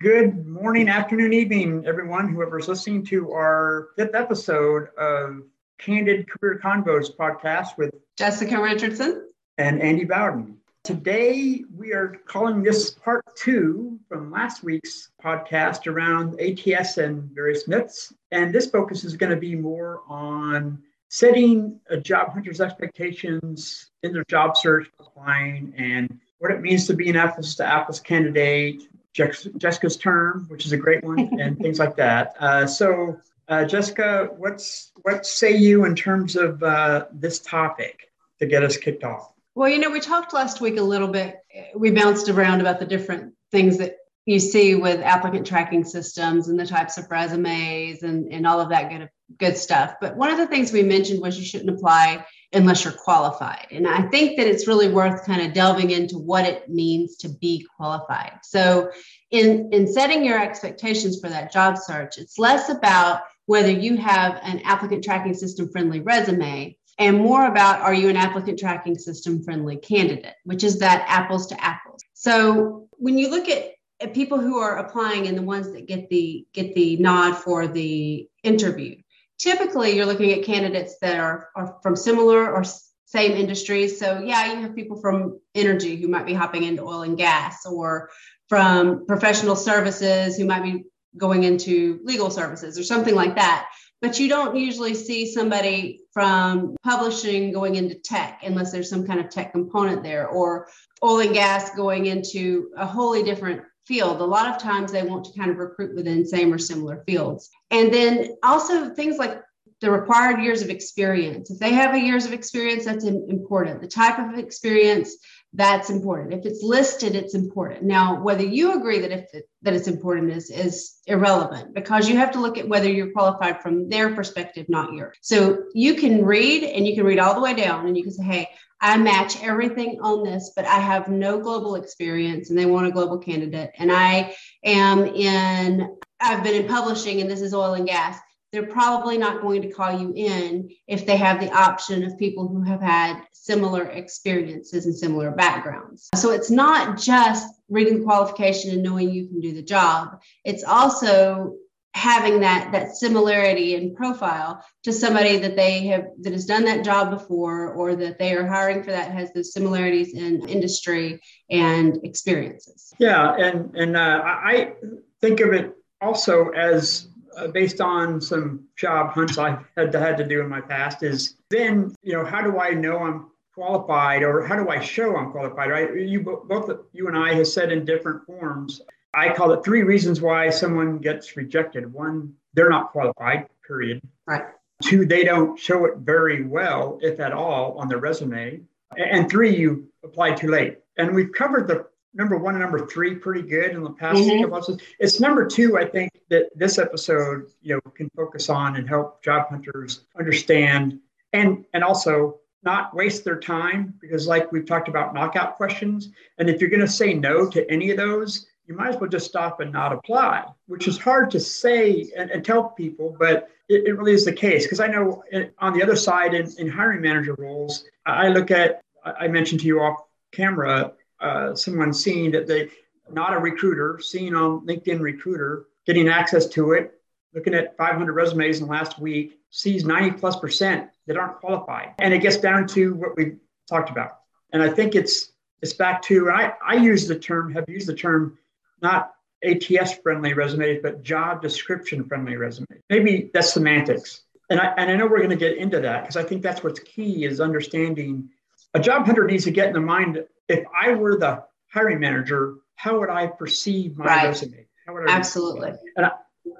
Good morning, afternoon, evening, everyone, whoever's listening to our fifth episode of Candid Career Convos podcast with Jessica Richardson and Andy Bowden. Today, we are calling this part two from last week's podcast around ATS and various myths. And this focus is going to be more on setting a job hunter's expectations in their job search, applying, and what it means to be an apples to apples candidate, Jessica's term, which is a great one, and things like that. Uh, so, uh, Jessica, what's what say you in terms of uh, this topic to get us kicked off? Well, you know, we talked last week a little bit. We bounced around about the different things that you see with applicant tracking systems and the types of resumes and, and all of that good good stuff. But one of the things we mentioned was you shouldn't apply unless you're qualified. And I think that it's really worth kind of delving into what it means to be qualified. So in, in setting your expectations for that job search, it's less about whether you have an applicant tracking system friendly resume and more about are you an applicant tracking system friendly candidate, which is that apples to apples. So when you look at, people who are applying and the ones that get the get the nod for the interview, typically you're looking at candidates that are, are from similar or same industries. So, yeah, you have people from energy who might be hopping into oil and gas, or from professional services who might be going into legal services or something like that. But you don't usually see somebody from publishing going into tech unless there's some kind of tech component there, or oil and gas going into a wholly different field. A lot of times they want to kind of recruit within same or similar fields. And then also things like the required years of experience. If they have a years of experience, that's important. The type of experience, that's important. If it's listed, it's important. Now, whether you agree that if it, that it's important is is irrelevant because you have to look at whether you're qualified from their perspective, not yours. So you can read and you can read all the way down and you can say, hey, I match everything on this, but I have no global experience and they want a global candidate. And I am in, I've been in publishing and this is oil and gas. They're probably not going to call you in if they have the option of people who have had similar experiences and similar backgrounds. So it's not just reading the qualification and knowing you can do the job, it's also having that that similarity in profile to somebody that they have that has done that job before or that they are hiring for that has those similarities in industry and experiences yeah and and uh, i think of it also as uh, based on some job hunts i've had to, had to do in my past is then you know how do i know i'm qualified or how do i show i'm qualified right you both you and i have said in different forms I call it three reasons why someone gets rejected. One, they're not qualified, period. Right. Two, they don't show it very well, if at all, on their resume. And three, you applied too late. And we've covered the number one and number three pretty good in the past mm-hmm. couple episodes. It's number two, I think, that this episode, you know, can focus on and help job hunters understand and and also not waste their time because like we've talked about knockout questions. And if you're going to say no to any of those, you might as well just stop and not apply, which is hard to say and, and tell people, but it, it, really is the case. Because I know on the other side, in, in, hiring manager roles, I look at, I mentioned to you off camera, uh, someone seeing that they, not a recruiter, seeing on LinkedIn Recruiter, getting access to it, looking at 500 resumes in the last week, sees 90 plus percent that aren't qualified. And it gets down to what we talked about. And I think it's it's back to I, I use the term, have used the term not ATS friendly resumes, but job description friendly resumes. Maybe that's semantics. And I, and I know we're going to get into that because I think that's what's key is understanding a job hunter needs to get in the mind if I were the hiring manager, how would I perceive my right. resume? How would I Absolutely. And I,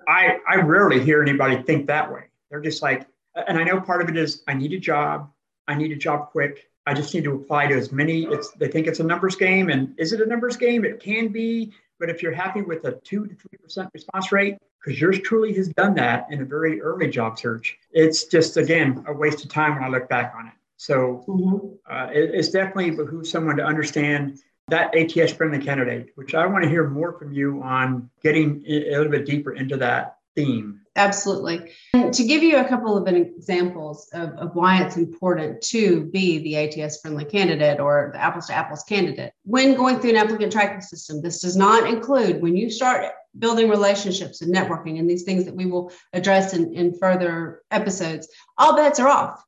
I, I rarely hear anybody think that way. They're just like, and I know part of it is I need a job. I need a job quick. I just need to apply to as many. It's they think it's a numbers game, and is it a numbers game? It can be, but if you're happy with a two to three percent response rate, because yours truly has done that in a very early job search, it's just again a waste of time when I look back on it. So mm-hmm. uh, it, it's definitely behooves someone to understand that ATS friendly candidate, which I want to hear more from you on getting a little bit deeper into that theme. Absolutely. And to give you a couple of examples of, of why it's important to be the ATS friendly candidate or the apples to apples candidate, when going through an applicant tracking system, this does not include when you start building relationships and networking and these things that we will address in, in further episodes, all bets are off.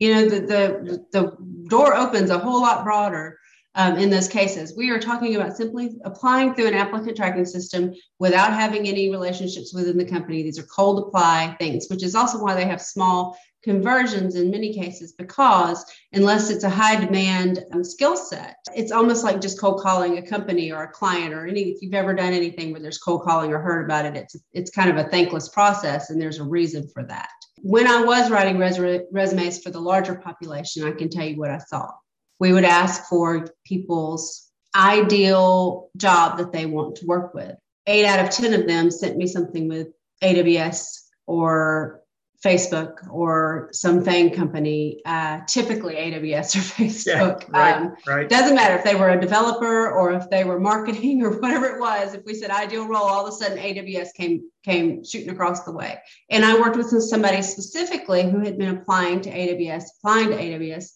You know, the, the, the door opens a whole lot broader um, in those cases. We are talking about simply applying through an applicant tracking system without having any relationships within the company. These are cold apply things, which is also why they have small conversions in many cases because unless it's a high demand um, skill set it's almost like just cold calling a company or a client or any if you've ever done anything where there's cold calling or heard about it it's it's kind of a thankless process and there's a reason for that when i was writing res- resumes for the larger population i can tell you what i saw we would ask for people's ideal job that they want to work with. Eight out of 10 of them sent me something with AWS or Facebook or some FANG company, uh, typically AWS or Facebook. Yeah, right, um, right. Doesn't matter if they were a developer or if they were marketing or whatever it was. If we said ideal role, all of a sudden AWS came came shooting across the way. And I worked with somebody specifically who had been applying to AWS, applying to AWS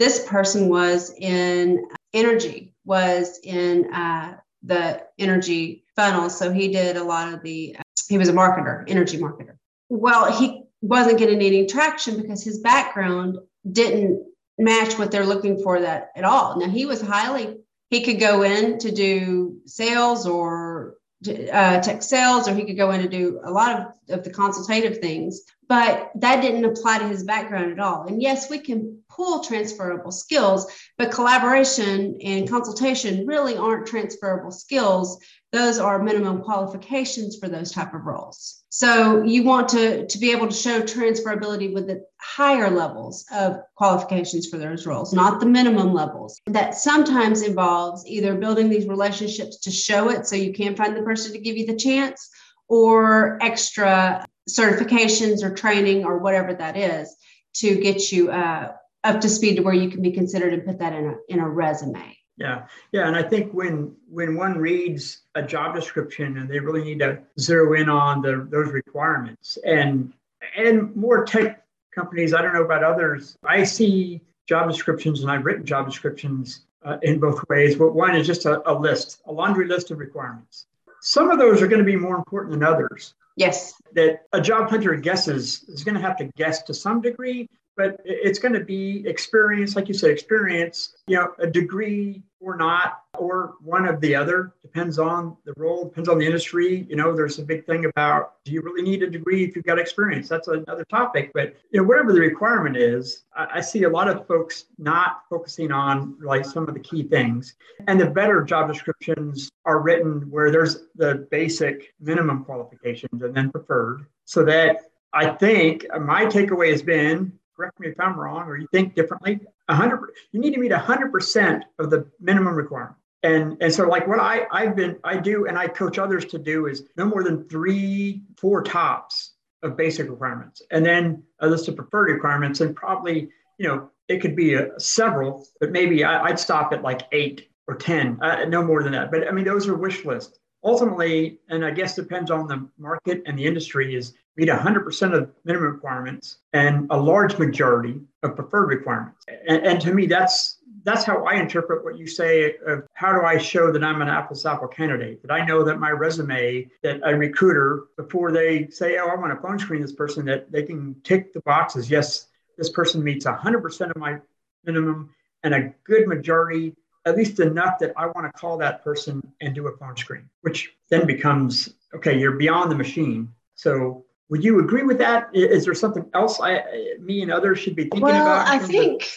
this person was in energy, was in uh, the energy funnel. So he did a lot of the, uh, he was a marketer, energy marketer. Well, he wasn't getting any traction because his background didn't match what they're looking for that at all. Now he was highly, he could go in to do sales or uh, tech sales, or he could go in to do a lot of, of the consultative things. But that didn't apply to his background at all. And yes, we can pull transferable skills, but collaboration and consultation really aren't transferable skills. Those are minimum qualifications for those type of roles. So you want to, to be able to show transferability with the higher levels of qualifications for those roles, not the minimum levels. That sometimes involves either building these relationships to show it so you can find the person to give you the chance, or extra certifications or training or whatever that is to get you uh, up to speed to where you can be considered and put that in a, in a resume. Yeah, yeah, and I think when when one reads a job description and they really need to zero in on the those requirements and and more tech companies, I don't know about others. I see job descriptions and I've written job descriptions uh, in both ways. But one is just a, a list, a laundry list of requirements. Some of those are going to be more important than others. Yes. That a job hunter guesses is going to have to guess to some degree, but it's going to be experience, like you said, experience, you know, a degree or not, or one of the other, depends on the role, depends on the industry. You know, there's a big thing about do you really need a degree if you've got experience? That's another topic. But, you know, whatever the requirement is, I, I see a lot of folks not focusing on like some of the key things. And the better job descriptions are written where there's the basic minimum qualifications and then preferred so that I think my takeaway has been correct me if I'm wrong or you think differently. 100, you need to meet 100% of the minimum requirement. And, and so like what I, I've been, I do, and I coach others to do is no more than three, four tops of basic requirements. And then a list of preferred requirements and probably, you know, it could be a, several, but maybe I, would stop at like eight or 10, uh, no more than that. But I mean, those are wish lists ultimately, and I guess depends on the market and the industry, is meet 100% of minimum requirements and a large majority of preferred requirements. And, and, to me, that's that's how I interpret what you say of how do I show that I'm an apples apple candidate? That I know that my resume, that a recruiter, before they say, oh, I want to phone screen this person, that they can tick the boxes. Yes, this person meets 100% of my minimum and a good majority at least enough that I want to call that person and do a phone screen, which then becomes okay, you're beyond the machine. So would you agree with that? Is there something else I, me and others should be thinking well, about? Well, I think,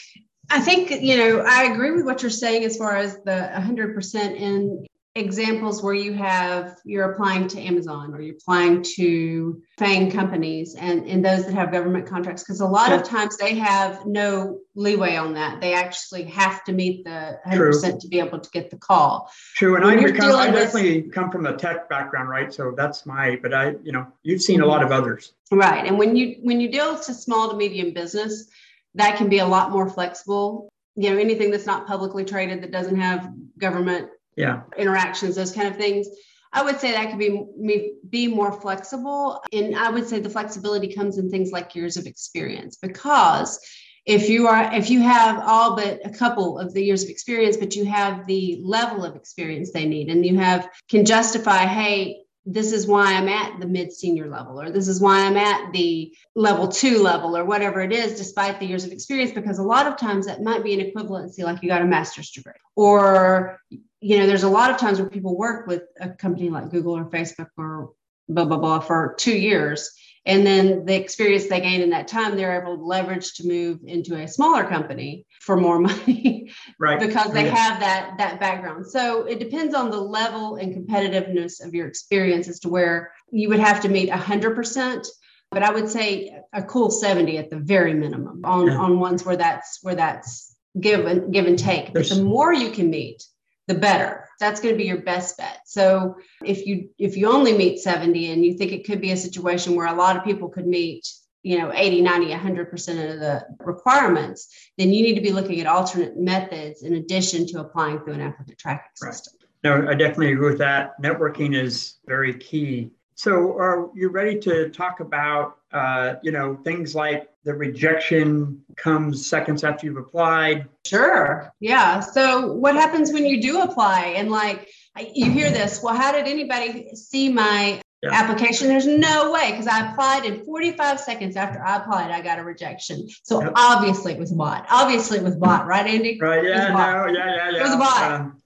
I think, you know, I agree with what you're saying as far as the 100% in examples where you have you're applying to Amazon or you're applying to FANG companies and, and those that have government contracts because a lot yeah. of times they have no leeway on that. They actually have to meet the 100% True. to be able to get the call. True. And I, become, I definitely with, come from a tech background, right? So that's my, but I, you know, you've seen a mm-hmm. lot of others. Right. And when you when you deal to small to medium business, that can be a lot more flexible. You know, anything that's not publicly traded that doesn't have government yeah. interactions those kind of things. I would say that could be be more flexible, and I would say the flexibility comes in things like years of experience because if you are if you have all but a couple of the years of experience but you have the level of experience they need and you have can justify hey this is why I'm at the mid senior level, or this is why I'm at the level two level, or whatever it is, despite the years of experience, because a lot of times that might be an equivalency, like you got a master's degree, or you know, there's a lot of times where people work with a company like Google or Facebook or blah blah blah for two years and then the experience they gain in that time they're able to leverage to move into a smaller company for more money right. because they have that that background. So it depends on the level and competitiveness of your experience as to where you would have to meet 100% but i would say a cool 70 at the very minimum on yeah. on ones where that's where that's give and give and take. But the more you can meet the better. That's going to be your best bet. So if you if you only meet 70 and you think it could be a situation where a lot of people could meet you know 80 90 100% of the requirements then you need to be looking at alternate methods in addition to applying through an applicant tracking system. Right. no i definitely agree with that. Networking is very key so are you ready to talk about uh, you know things like the rejection comes seconds after you've applied? Sure. Yeah. So what happens when you do apply? And like you hear this well how did anybody see my yeah. application? There's no way because i applied in 45 seconds after i applied i got a rejection. So yep. obviously it was bot. Obviously it was bot right andy? Right yeah no yeah yeah yeah. It was a bot. Um,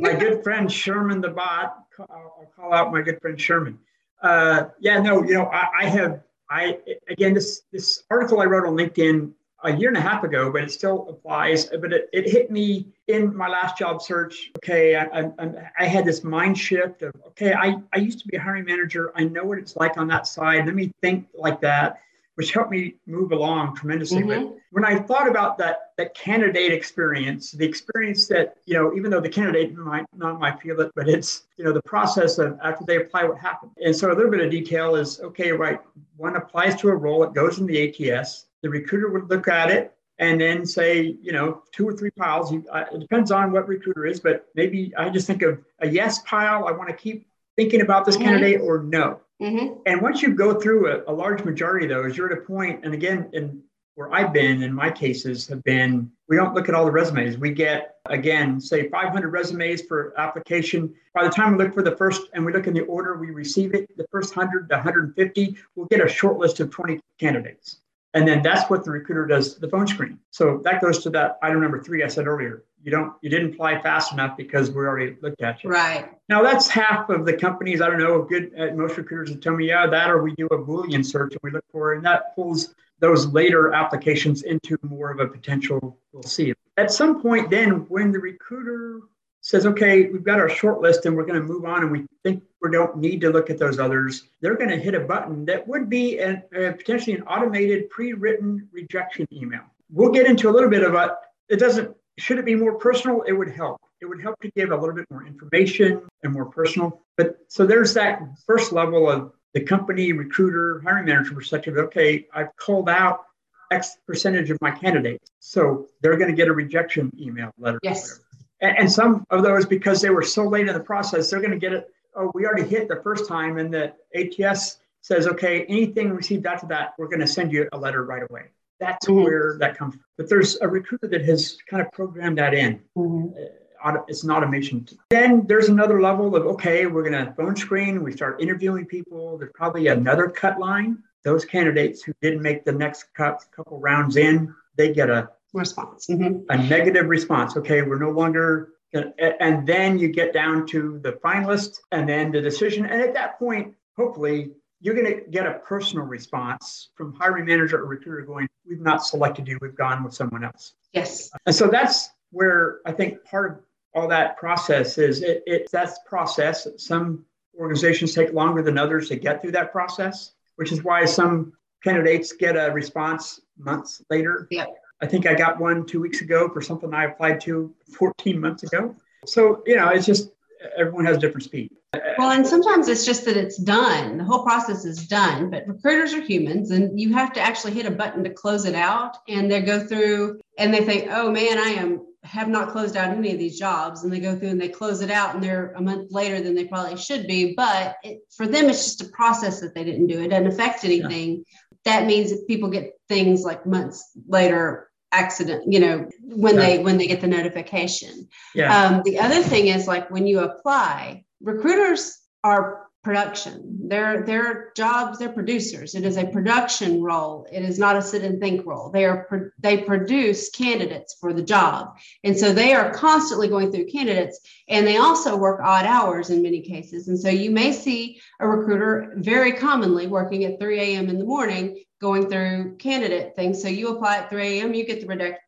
my good friend sherman the bot i'll call out my good friend sherman uh, yeah no you know I, I have I again this this article I wrote on LinkedIn a year and a half ago, but it still applies. But it, it hit me in my last job search. Okay, I, I, I, had this mind shift of okay, I, I used to be a hiring manager. I know what it's like on that side. Let me think like that which helped me move along tremendously. Mm-hmm. But when I thought about that that candidate experience, the experience that you know, even though the candidate might not might feel it, but it's you know the process of after they apply, what happened. And so a little bit of detail is okay, right? One applies to a role, it goes in the ATS. The recruiter would look at it and then say, you know, two or three piles. You, uh, it depends on what recruiter is, but maybe I just think of a yes pile. I want to keep thinking about this mm-hmm. candidate, or no. Mm-hmm. And once you go through a, a, large majority of those, you're at a point, and again, in where I've been in my cases have been, we don't look at all the resumes. We get, again, say 500 resumes for application. By the time we look for the first, and we look in the order we receive it, the first 100 to 150, we'll get a short list of 20 candidates. And then that's what the recruiter does the phone screen. So that goes to that item number three I said earlier. You don't you didn't apply fast enough because we already looked at you. Right. Now that's half of the companies. I don't know. Good uh, most recruiters will tell me, yeah, that or we do a Boolean search and we look for, and that pulls those later applications into more of a potential. We'll see. At some point, then when the recruiter says, okay, we've got our short list and we're going to move on and we think we don't need to look at those others, they're going to hit a button that would be an, uh, potentially an automated pre-written rejection email. We'll get into a little bit of a, It doesn't, should it be more personal? It would help. It would help to give a little bit more information and more personal. But so there's that first level of the company recruiter, hiring manager perspective. Okay, I've called out X percentage of my candidates. So they're going to get a rejection email letter. Yes. And, and some of those, because they were so late in the process, they're going to get it. Oh, we already hit the first time, and the ATS says, okay, anything received after that, we're going to send you a letter right away. That's mm-hmm. where that comes from. But there's a recruiter that has kind of programmed that in. Mm-hmm. Uh, it's an automation. Then there's another level of okay, we're going to phone screen. We start interviewing people. There's probably another cut line. Those candidates who didn't make the next cut, couple rounds in, they get a response. Mm-hmm. A negative response. Okay, we're no longer, and then you get down to the finalist and then the decision. And at that point, hopefully, you're going to get a personal response from hiring manager or recruiter going, We've not selected you, we've gone with someone else. Yes. And so that's where I think part of all that process is it, it that's process. Some organizations take longer than others to get through that process, which is why some candidates get a response months later. Yeah. I think I got one two weeks ago for something I applied to 14 months ago. So, you know, it's just everyone has different speed. Well, and sometimes it's just that it's done. The whole process is done, but recruiters are humans and you have to actually hit a button to close it out. And they go through and they think, oh man, I am have not closed out any of these jobs and they go through and they close it out and they're a month later than they probably should be. But it, for them, it's just a process that they didn't do. It doesn't affect anything. Yeah. That means that people get things like months later accident you know when they when they get the notification yeah. Um, the other thing is like when you apply recruiters are production. Their their jobs, they're producers. It is a production role. It is not a sit and think role. They are they produce candidates for the job, and so they are constantly going through candidates. And they also work odd hours in many cases. And so you may see a recruiter very commonly working at 3 a.m. in the morning going through candidate things. So you apply at 3 a.m., you get the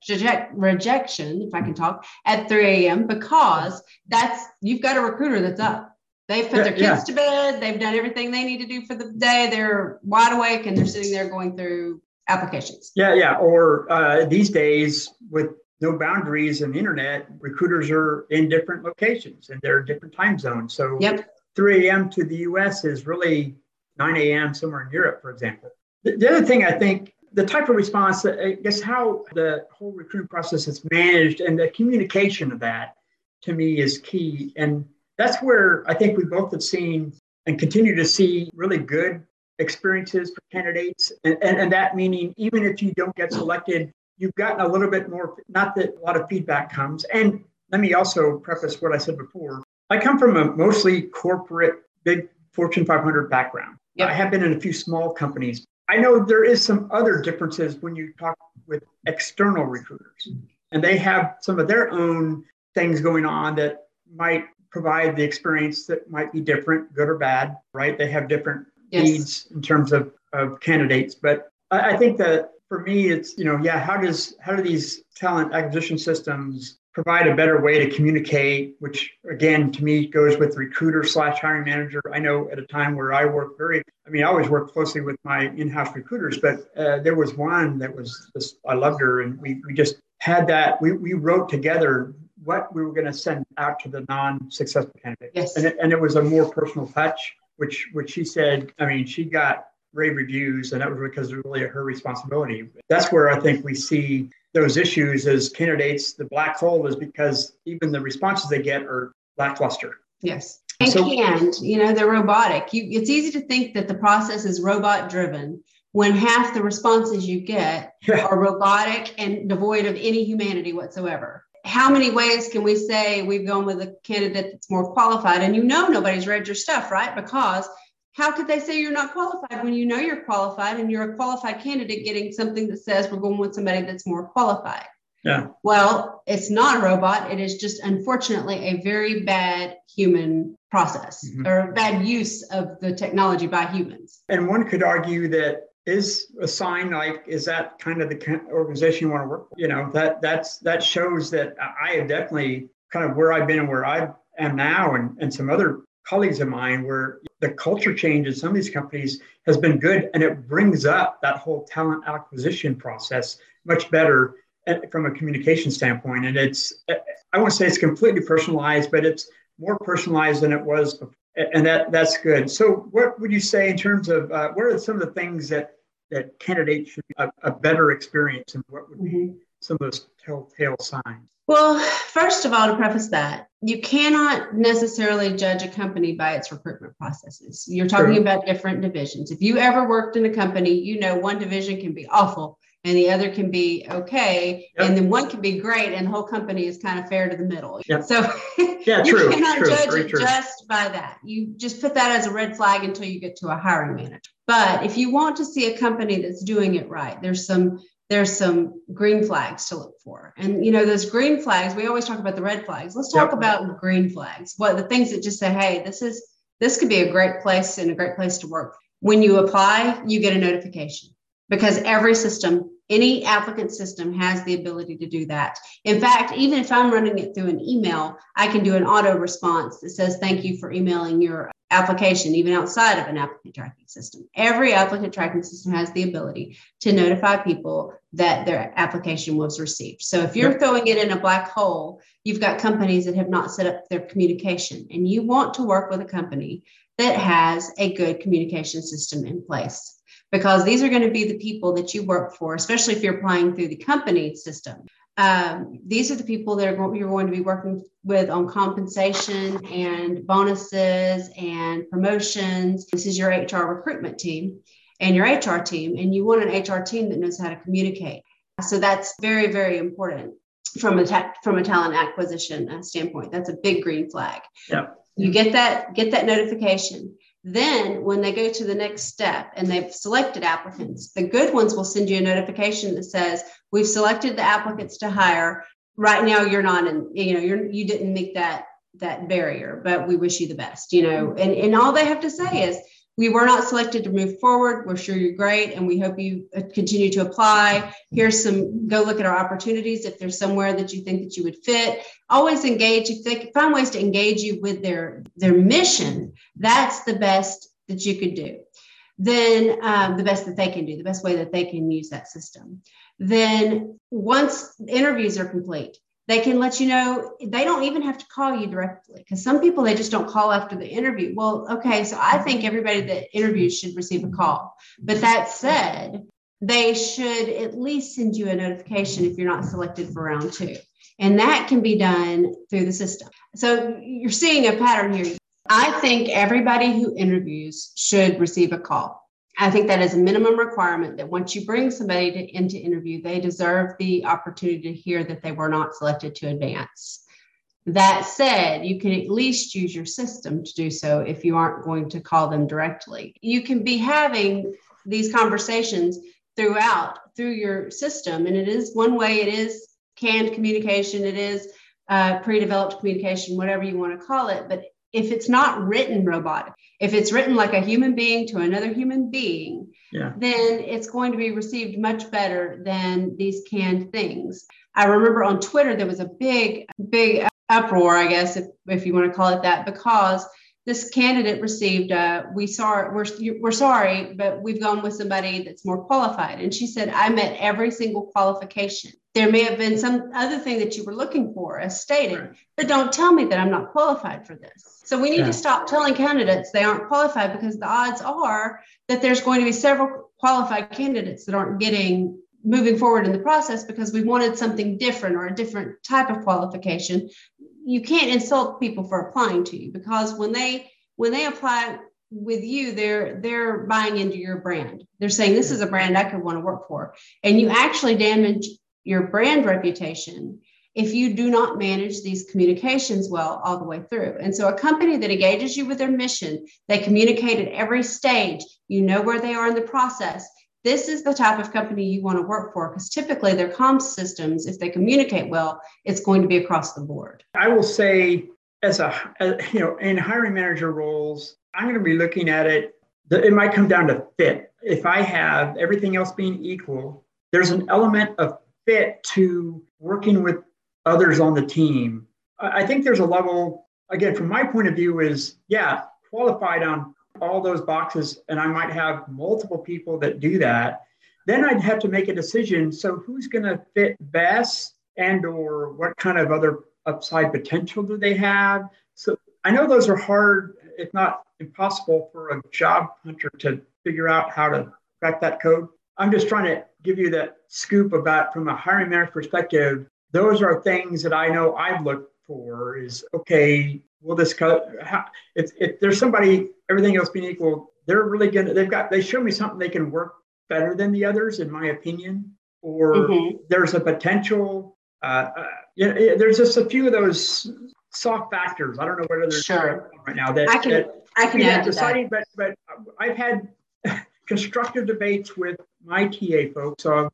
reject, rejection, if I can talk, at 3 a.m. because that's you've got a recruiter that's up They've put their kids yeah. to bed. They've done everything they need to do for the day. They're wide awake and they're sitting there going through applications. Yeah, yeah. Or uh, these days with no boundaries and internet, recruiters are in different locations and they're different time zones. So yep. 3 a.m. to the US is really 9 a.m. somewhere in Europe, for example. The, the other thing I think the type of response, I guess how the whole recruiting process is managed and the communication of that to me is key. And that's where I think we both have seen and continue to see really good experiences for candidates. And, and, and that meaning, even if you don't get selected, you've gotten a little bit more, not that a lot of feedback comes. And let me also preface what I said before. I come from a mostly corporate, big Fortune 500 background. Yep. I have been in a few small companies. I know there is some other differences when you talk with external recruiters, and they have some of their own things going on that might provide the experience that might be different, good or bad, right? They have different yes. needs in terms of, of candidates. But I, I think that for me, it's, you know, yeah, how does how do these talent acquisition systems provide a better way to communicate, which again to me goes with recruiter slash hiring manager. I know at a time where I work very, I mean, I always work closely with my in-house recruiters, but uh, there was one that was just, I loved her, and we we just had that. We we wrote together what we were going to send out to the non-successful candidates. Yes. And it, and it was a more personal touch, which which she said. I mean, she got rave reviews, and that was because it was really her responsibility. That's where I think we see those issues as candidates. The black hole is because even the responses they get are lackluster. Yes. And so, canned, you know, they're robotic. You, it's easy to think that the process is robot driven when half the responses you get yeah. are robotic and devoid of any humanity whatsoever how many ways can we say we've gone with a candidate that's more qualified and you know nobody's read your stuff right because how could they say you're not qualified when you know you're qualified and you're a qualified candidate getting something that says we're going with somebody that's more qualified yeah well it's not a robot it is just unfortunately a very bad human process mm-hmm. or bad use of the technology by humans and one could argue that is a sign like is that kind of the organization you want to work for? you know that that's that shows that i have definitely kind of where i've been and where i am now and, and some other colleagues of mine where the culture change in some of these companies has been good and it brings up that whole talent acquisition process much better eh, from a communication standpoint and it's eh, i won't say it's completely personalized but it's more personalized than it was before and that that's good. So, what would you say in terms of uh, what are some of the things that that candidates should a, a better experience, and what would be mm-hmm. Some of those telltale signs? Well, first of all, to preface that, you cannot necessarily judge a company by its recruitment processes. You're talking True. about different divisions. If you ever worked in a company, you know one division can be awful and the other can be okay, yep. and then one can be great, and the whole company is kind of fair to the middle. Yep. So yeah, you true, cannot true, judge it true. just by that. You just put that as a red flag until you get to a hiring manager. But if you want to see a company that's doing it right, there's some there's some green flags to look for. And you know, those green flags, we always talk about the red flags. Let's talk yep. about green flags. What the things that just say, hey, this is this could be a great place and a great place to work. When you apply, you get a notification because every system, any applicant system has the ability to do that. In fact, even if I'm running it through an email, I can do an auto response that says, Thank you for emailing your application, even outside of an applicant tracking system. Every applicant tracking system has the ability to notify people that their application was received. So if you're throwing it in a black hole, you've got companies that have not set up their communication, and you want to work with a company that has a good communication system in place because these are going to be the people that you work for, especially if you're applying through the company system. Um, these are the people that are you're going to be working with on compensation and bonuses and promotions. This is your HR recruitment team and your HR team, and you want an HR team that knows how to communicate. So that's very, very important from a ta- from a talent acquisition uh, standpoint. That's a big green flag. Yeah. You get that get that notification. Then, when they go to the next step and they've selected applicants, the good ones will send you a notification that says, "We've selected the applicants to hire. Right now, you're not in. You know, you're you didn't meet that that barrier, but we wish you the best." You know, and and all they have to say is, we were not selected to move forward. We're sure you're great, and we hope you uh, continue to apply. Here's some go look at our opportunities. If there's somewhere that you think that you would fit, always engage. If they find ways to engage you with their their mission, that's the best that you could do. Then um, the best that they can do, the best way that they can use that system. Then once interviews are complete, they can let you know they don't even have to call you directly because some people they just don't call after the interview. Well okay so i think everybody that interviews should receive a call. But that said they should at least send you a notification if you're not selected for round two. And that can be done through the system. So you're seeing a pattern here. I think everybody who interviews should receive a call I think that is a minimum requirement that once you bring somebody to, into interview, they deserve the opportunity to hear that they were not selected to advance. That said, you can at least use your system to do so if you aren't going to call them directly. You can be having these conversations throughout through your system, and it is one way. It is canned communication. It is uh, pre-developed communication, whatever you want to call it. But if it's not written robotic, if it's written like a human being to another human being, yeah. then it's going to be received much better than these canned things. I remember on Twitter there was a big, big uproar, I guess, if, if you want to call it that, because this candidate received uh, we saw we're, we're sorry but we've gone with somebody that's more qualified and she said i met every single qualification there may have been some other thing that you were looking for as stated right. but don't tell me that i'm not qualified for this so we need yeah. to stop telling candidates they aren't qualified because the odds are that there's going to be several qualified candidates that aren't getting moving forward in the process because we wanted something different or a different type of qualification you can't insult people for applying to you because when they when they apply with you they're they're buying into your brand they're saying this is a brand i could want to work for and you actually damage your brand reputation if you do not manage these communications well all the way through. And so, a company that engages you with their mission, they communicate at every stage, you know where they are in the process. This is the type of company you want to work for because typically their comms systems, if they communicate well, it's going to be across the board. I will say, as a, as, you know, in hiring manager roles, I'm going to be looking at it. It might come down to fit. If I have everything else being equal, there's an element of fit to working with others on the team. I think there's a level, again, from my point of view, is yeah, qualified on all those boxes, and I might have multiple people that do that. Then I'd have to make a decision. So who's going to fit best, and or what kind of other upside potential do they have? So I know those are hard, if not impossible, for a job hunter to figure out how to crack that code. I'm just trying to give you that scoop about from a hiring manager perspective. Those are things that I know I've looked for. Is okay. Will this cut? If, if there's somebody, everything else being equal, they're really good. They've got. They show me something they can work better than the others, in my opinion. Or mm-hmm. there's a potential. Uh, uh, yeah, there's just a few of those soft factors. I don't know whether they're sure. right now. That I can that I can add deciding, but but I've had constructive debates with my TA folks on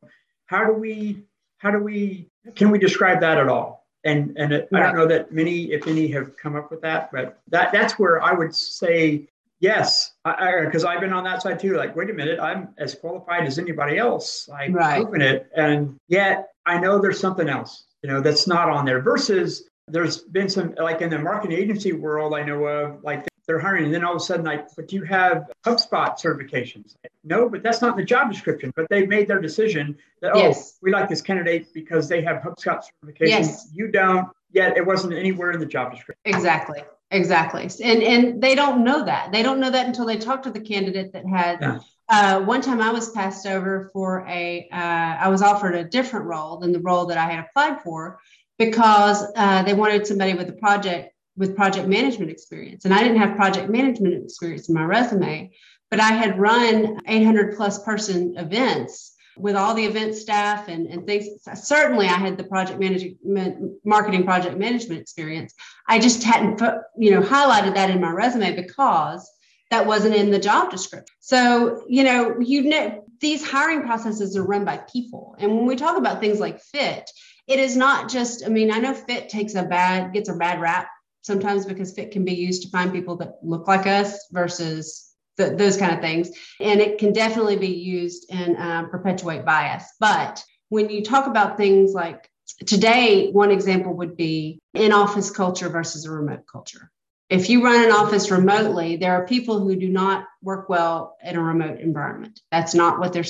how do we how do we can we describe that at all? And and it, I don't know that many, if any, have come up with that, but that that's where I would say yes, because I've been on that side too. Like, wait a minute, I'm as qualified as anybody else. I've right. proven it, and yet I know there's something else, you know, that's not on there. Versus there's been some like in the marketing agency world I know of, like they're hiring, and then all of a sudden, like, but do you have HubSpot certifications. No, but that's not in the job description. But they've made their decision that oh, yes. oh, we like this candidate because they have HubSpot certifications. Yes. You don't. Yet it wasn't anywhere in the job description. Exactly. Exactly. And and they don't know that. They don't know that until they talk to the candidate that had yeah. uh, one time I was passed over for a. Uh, I was offered a different role than the role that I had applied for because uh, they wanted somebody with a project with project management experience. And I didn't have project management experience in my resume, but I had run 800 plus person events with all the event staff and, and things. Certainly, I had the project management, marketing project management experience. I just hadn't, you know, highlighted that in my resume because that wasn't in the job description. So, you know, you know, these hiring processes are run by people. And when we talk about things like fit, it is not just, I mean, I know fit takes a bad, gets a bad rap sometimes because fit can be used to find people that look like us versus those kind of things. And it can definitely be used and uh, perpetuate bias. But when you talk about things like today, one example would be in office culture versus a remote culture if you run an office remotely, there are people who do not work well in a remote environment. That's not what they're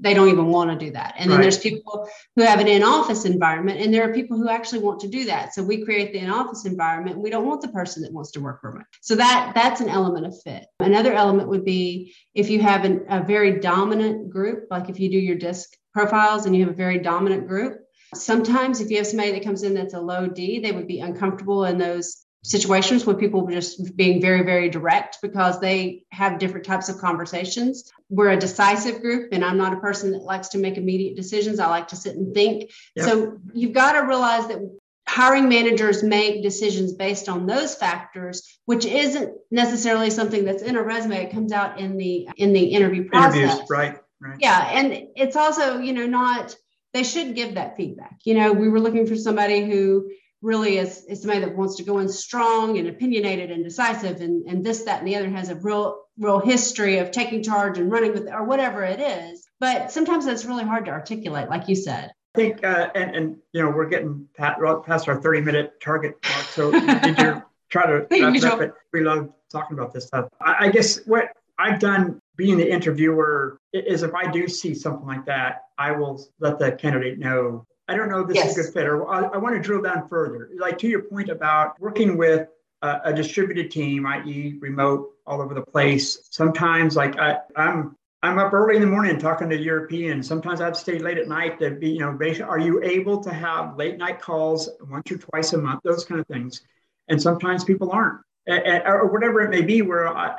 they don't even want to do that. And then right. there's people who have an in-office environment, and there are people who actually want to do that. So we create the in-office environment. We don't want the person that wants to work remote. So that that's an element of fit. Another element would be if you have an, a very dominant group, like if you do your DISC profiles and you have a very dominant group. Sometimes, if you have somebody that comes in that's a low D, they would be uncomfortable in those situations where people just being very, very direct because they have different types of conversations. We're a decisive group, and I'm not a person that likes to make immediate decisions. I like to sit and think. Yep. So you've got to realize that hiring managers make decisions based on those factors which isn't necessarily something that's in a resume it comes out in the in the interview process Interviews, right right yeah and it's also you know not they should give that feedback you know we were looking for somebody who really is, is somebody that wants to go in strong and opinionated and decisive and, and this, that, and the other has a real, real history of taking charge and running with or whatever it is. But sometimes that's really hard to articulate, like you said. I think, uh, and, and you know, we're getting past our 30 minute target mark. So did you try to wrap it up? But we love talking about this stuff. I, I guess what I've done being the interviewer is if I do see something like that, I will let the candidate know I don't know if this yes. is a good fit, or I, I, want to drill down further. Like to your point about working with a, a distributed team, i.e., remote all over the place. Sometimes, like I, I'm I'm up early in the morning talking to Europeans. Sometimes I have to stay late at night to be, you know, are you able to have late night calls once or twice a month, those kind of things. And sometimes people aren't, or whatever it may be, where I,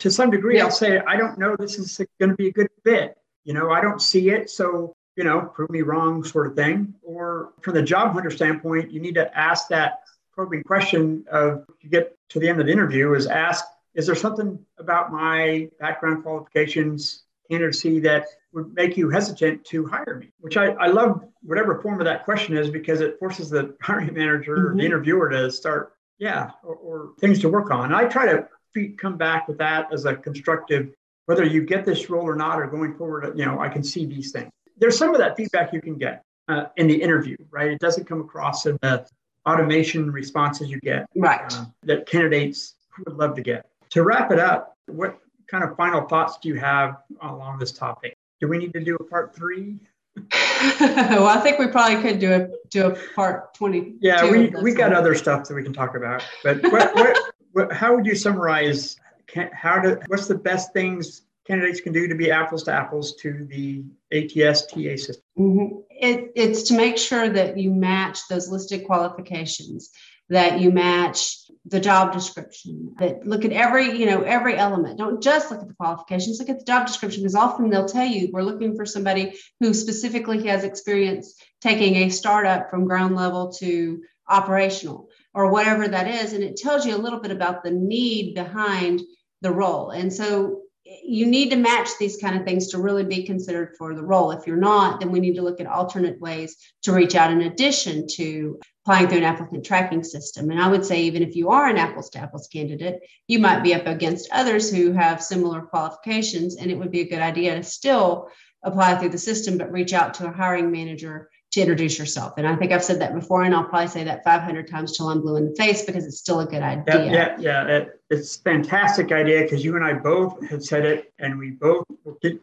to some degree, yeah. I'll say, I don't know, this is going to be a good fit. You know, I don't see it. So you know, prove me wrong sort of thing. Or from the job hunter standpoint, you need to ask that probing question of you get to the end of the interview is ask, is there something about my background qualifications, candidacy that would make you hesitant to hire me? Which I, I love whatever form of that question is because it forces the hiring manager mm-hmm. or the interviewer to start, yeah, or, or things to work on. I try to come back with that as a constructive whether you get this role or not or going forward you know i can see these things there's some of that feedback you can get uh, in the interview, right? It doesn't come across in the automation responses you get, right? Uh, that candidates would love to get. To wrap it up, what kind of final thoughts do you have along this topic? Do we need to do a part three? well, I think we probably could do a do a part twenty. Yeah, we we got other stuff that we can talk about. But what, what, what, how would you summarize? Can, how do what's the best things candidates can do to be apples to apples to the ATS TA system? Mm-hmm. It, it's to make sure that you match those listed qualifications, that you match the job description, that look at every, you know, every element. Don't just look at the qualifications, look at the job description because often they'll tell you we're looking for somebody who specifically has experience taking a startup from ground level to operational or whatever that is. And it tells you a little bit about the need behind the role. And so you need to match these kind of things to really be considered for the role. If you're not, then we need to look at alternate ways to reach out in addition to applying through an applicant tracking system. And I would say, even if you are an apples to apples candidate, you might be up against others who have similar qualifications, and it would be a good idea to still apply through the system, but reach out to a hiring manager to introduce yourself. And I think I've said that before, and I'll probably say that 500 times till I'm blue in the face because it's still a good idea. Yeah, yeah, yeah. It, it's fantastic idea because you and I both have said it, and we both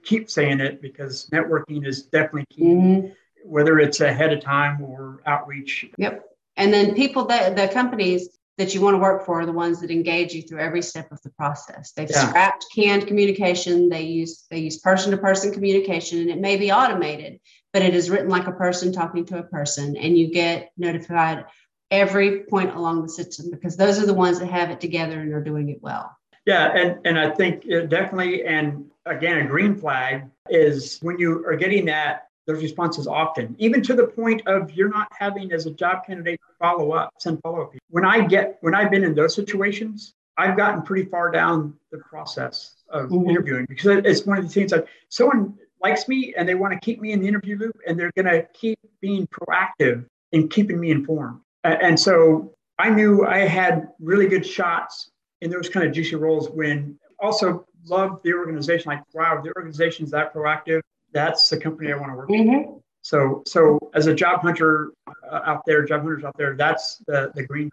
keep saying it because networking is definitely key, mm-hmm. whether it's ahead of time or outreach. Yep. And then people that the companies that you want to work for are the ones that engage you through every step of the process. They've yeah. scrapped canned communication. They use they use person to person communication, and it may be automated, but it is written like a person talking to a person, and you get notified every point along the system because those are the ones that have it together and are doing it well. Yeah, and and I think definitely, and again, a green flag is when you are getting that those responses often, even to the point of you're not having as a job candidate follow up, send follow up. When I get when I've been in those situations, I've gotten pretty far down the process of mm-hmm. interviewing because it's one of the things that someone likes me and they want to keep me in the interview loop and they're going to keep being proactive in keeping me informed. And so I knew I had really good shots in those kind of juicy roles when also love the organization. Like, wow, the organization's that proactive that's the company I want to work mm-hmm. with. So, so as a job hunter uh, out there, job hunters out there, that's the, the green,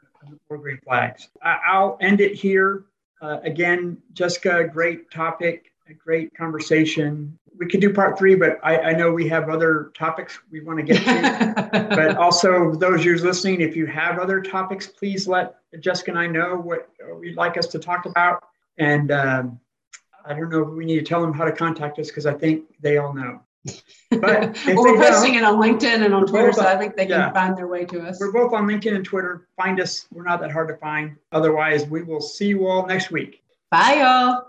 or green flags. I, will end it here. Uh, again, Jessica, great topic, a great conversation. We could do part three, but I, I know we have other topics we want to get to. but also, those of you listening, if you have other topics, please let Jessica and I know what we'd like us to talk about. And um, I don't know if we need to tell them how to contact us because I think they all know. But well, we're posting it on LinkedIn and on Twitter, so I think they yeah. can find their way to us. We're both on LinkedIn and Twitter. Find us. We're not that hard to find. Otherwise, we will see you all next week. Bye, y'all.